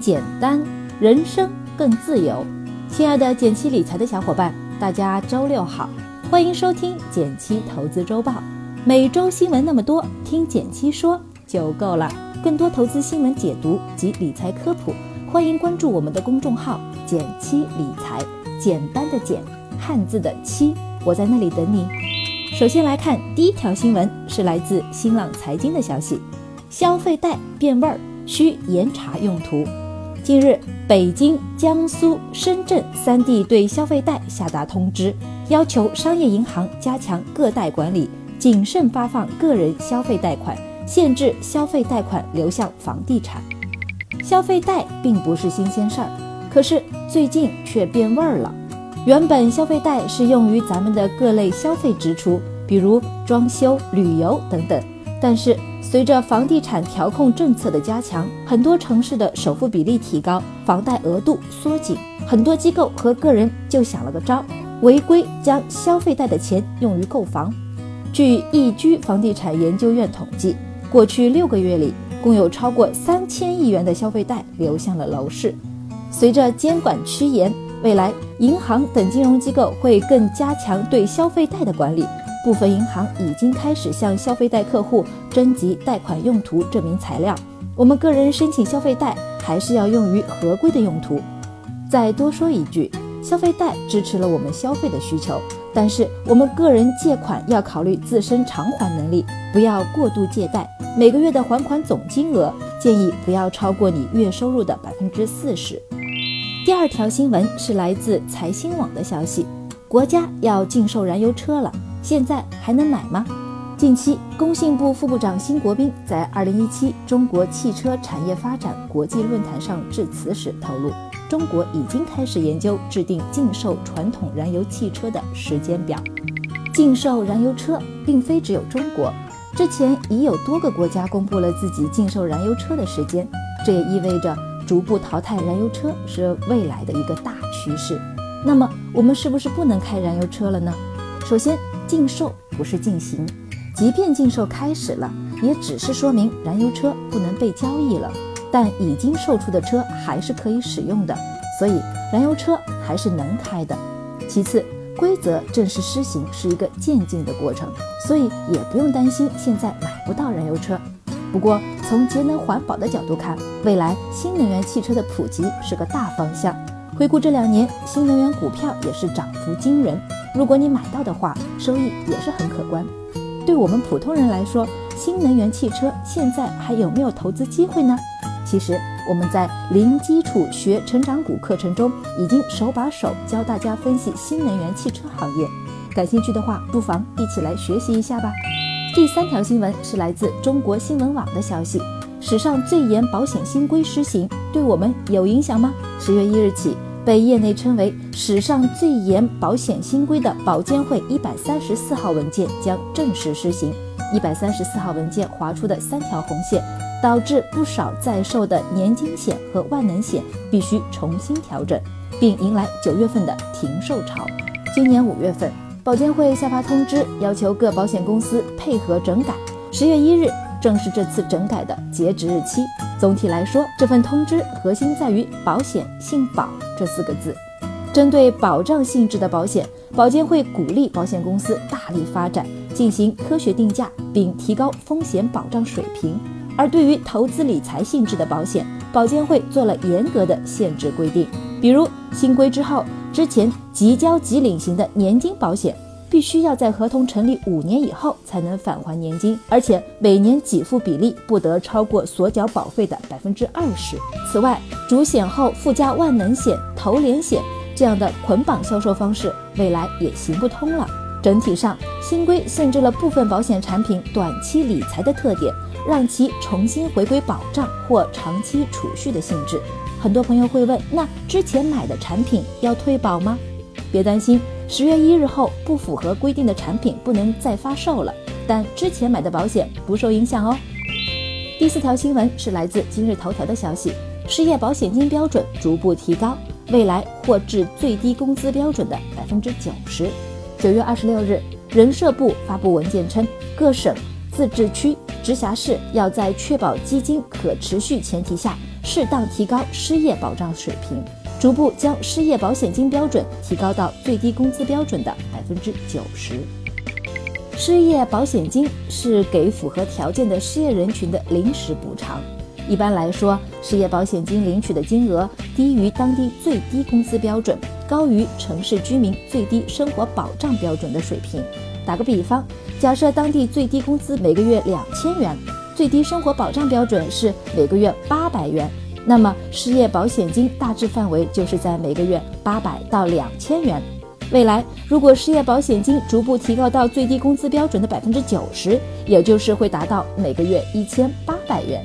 简单，人生更自由。亲爱的减七理财的小伙伴，大家周六好，欢迎收听减七投资周报。每周新闻那么多，听减七说就够了。更多投资新闻解读及理财科普，欢迎关注我们的公众号“减七理财”，简单的简，汉字的七，我在那里等你。首先来看第一条新闻，是来自新浪财经的消息：消费贷变味儿，需严查用途。近日，北京、江苏、深圳三地对消费贷下达通知，要求商业银行加强个贷管理，谨慎发放个人消费贷款。限制消费贷款流向房地产，消费贷并不是新鲜事儿，可是最近却变味儿了。原本消费贷是用于咱们的各类消费支出，比如装修、旅游等等。但是随着房地产调控政策的加强，很多城市的首付比例提高，房贷额度缩紧，很多机构和个人就想了个招，违规将消费贷的钱用于购房。据易居房地产研究院统计。过去六个月里，共有超过三千亿元的消费贷流向了楼市。随着监管趋严，未来银行等金融机构会更加强对消费贷的管理。部分银行已经开始向消费贷客户征集贷款用途证明材料。我们个人申请消费贷，还是要用于合规的用途。再多说一句，消费贷支持了我们消费的需求。但是我们个人借款要考虑自身偿还能力，不要过度借贷。每个月的还款总金额建议不要超过你月收入的百分之四十。第二条新闻是来自财新网的消息：国家要禁售燃油车了，现在还能买吗？近期，工信部副部长辛国斌在二零一七中国汽车产业发展国际论坛上致辞时透露。中国已经开始研究制定禁售传统燃油汽车的时间表。禁售燃油车并非只有中国，之前已有多个国家公布了自己禁售燃油车的时间。这也意味着逐步淘汰燃油车是未来的一个大趋势。那么，我们是不是不能开燃油车了呢？首先，禁售不是禁行，即便禁售开始了，也只是说明燃油车不能被交易了。但已经售出的车还是可以使用的，所以燃油车还是能开的。其次，规则正式施行是一个渐进的过程，所以也不用担心现在买不到燃油车。不过，从节能环保的角度看，未来新能源汽车的普及是个大方向。回顾这两年，新能源股票也是涨幅惊人。如果你买到的话，收益也是很可观。对我们普通人来说，新能源汽车现在还有没有投资机会呢？其实我们在零基础学成长股课程中，已经手把手教大家分析新能源汽车行业。感兴趣的话，不妨一起来学习一下吧。第三条新闻是来自中国新闻网的消息：史上最严保险新规施行，对我们有影响吗？十月一日起，被业内称为史上最严保险新规的保监会一百三十四号文件将正式施行。一百三十四号文件划出的三条红线。导致不少在售的年金险和万能险必须重新调整，并迎来九月份的停售潮。今年五月份，保监会下发通知，要求各保险公司配合整改。十月一日正是这次整改的截止日期。总体来说，这份通知核心在于“保险信保”这四个字。针对保障性质的保险，保监会鼓励保险公司大力发展，进行科学定价，并提高风险保障水平。而对于投资理财性质的保险，保监会做了严格的限制规定。比如新规之后，之前即交即领型的年金保险，必须要在合同成立五年以后才能返还年金，而且每年给付比例不得超过所缴保费的百分之二十。此外，主险后附加万能险、投连险这样的捆绑销售方式，未来也行不通了。整体上，新规限制了部分保险产品短期理财的特点。让其重新回归保障或长期储蓄的性质。很多朋友会问：那之前买的产品要退保吗？别担心，十月一日后不符合规定的产品不能再发售了，但之前买的保险不受影响哦。第四条新闻是来自今日头条的消息：失业保险金标准逐步提高，未来或至最低工资标准的百分之九十。九月二十六日，人社部发布文件称，各省、自治区。直辖市要在确保基金可持续前提下，适当提高失业保障水平，逐步将失业保险金标准提高到最低工资标准的百分之九十。失业保险金是给符合条件的失业人群的临时补偿。一般来说，失业保险金领取的金额低于当地最低工资标准，高于城市居民最低生活保障标准的水平。打个比方，假设当地最低工资每个月两千元，最低生活保障标准是每个月八百元，那么失业保险金大致范围就是在每个月八百到两千元。未来，如果失业保险金逐步提高到最低工资标准的百分之九十，也就是会达到每个月一千八百元。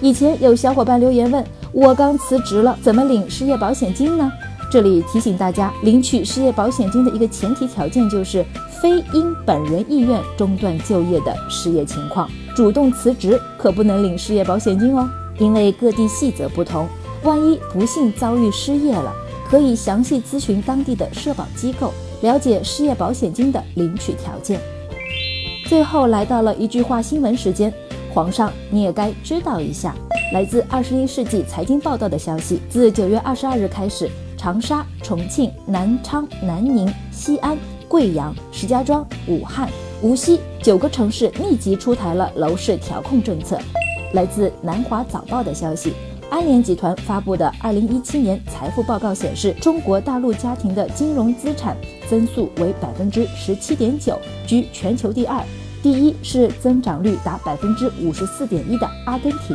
以前有小伙伴留言问我，刚辞职了，怎么领失业保险金呢？这里提醒大家，领取失业保险金的一个前提条件就是非因本人意愿中断就业的失业情况，主动辞职可不能领失业保险金哦，因为各地细则不同，万一不幸遭遇失业了。可以详细咨询当地的社保机构，了解失业保险金的领取条件。最后来到了一句话新闻时间，皇上你也该知道一下。来自二十一世纪财经报道的消息，自九月二十二日开始，长沙、重庆、南昌、南宁、西安、贵阳、石家庄、武汉、无锡九个城市密集出台了楼市调控政策。来自南华早报的消息。安联集团发布的《二零一七年财富报告》显示，中国大陆家庭的金融资产增速为百分之十七点九，居全球第二。第一是增长率达百分之五十四点一的阿根廷。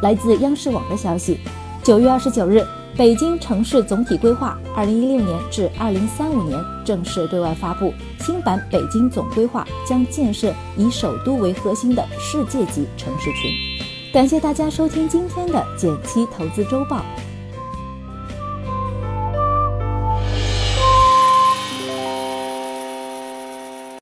来自央视网的消息，九月二十九日，北京城市总体规划（二零一六年至二零三五年）正式对外发布，新版北京总规划将建设以首都为核心的世界级城市群。感谢大家收听今天的减七投资周报。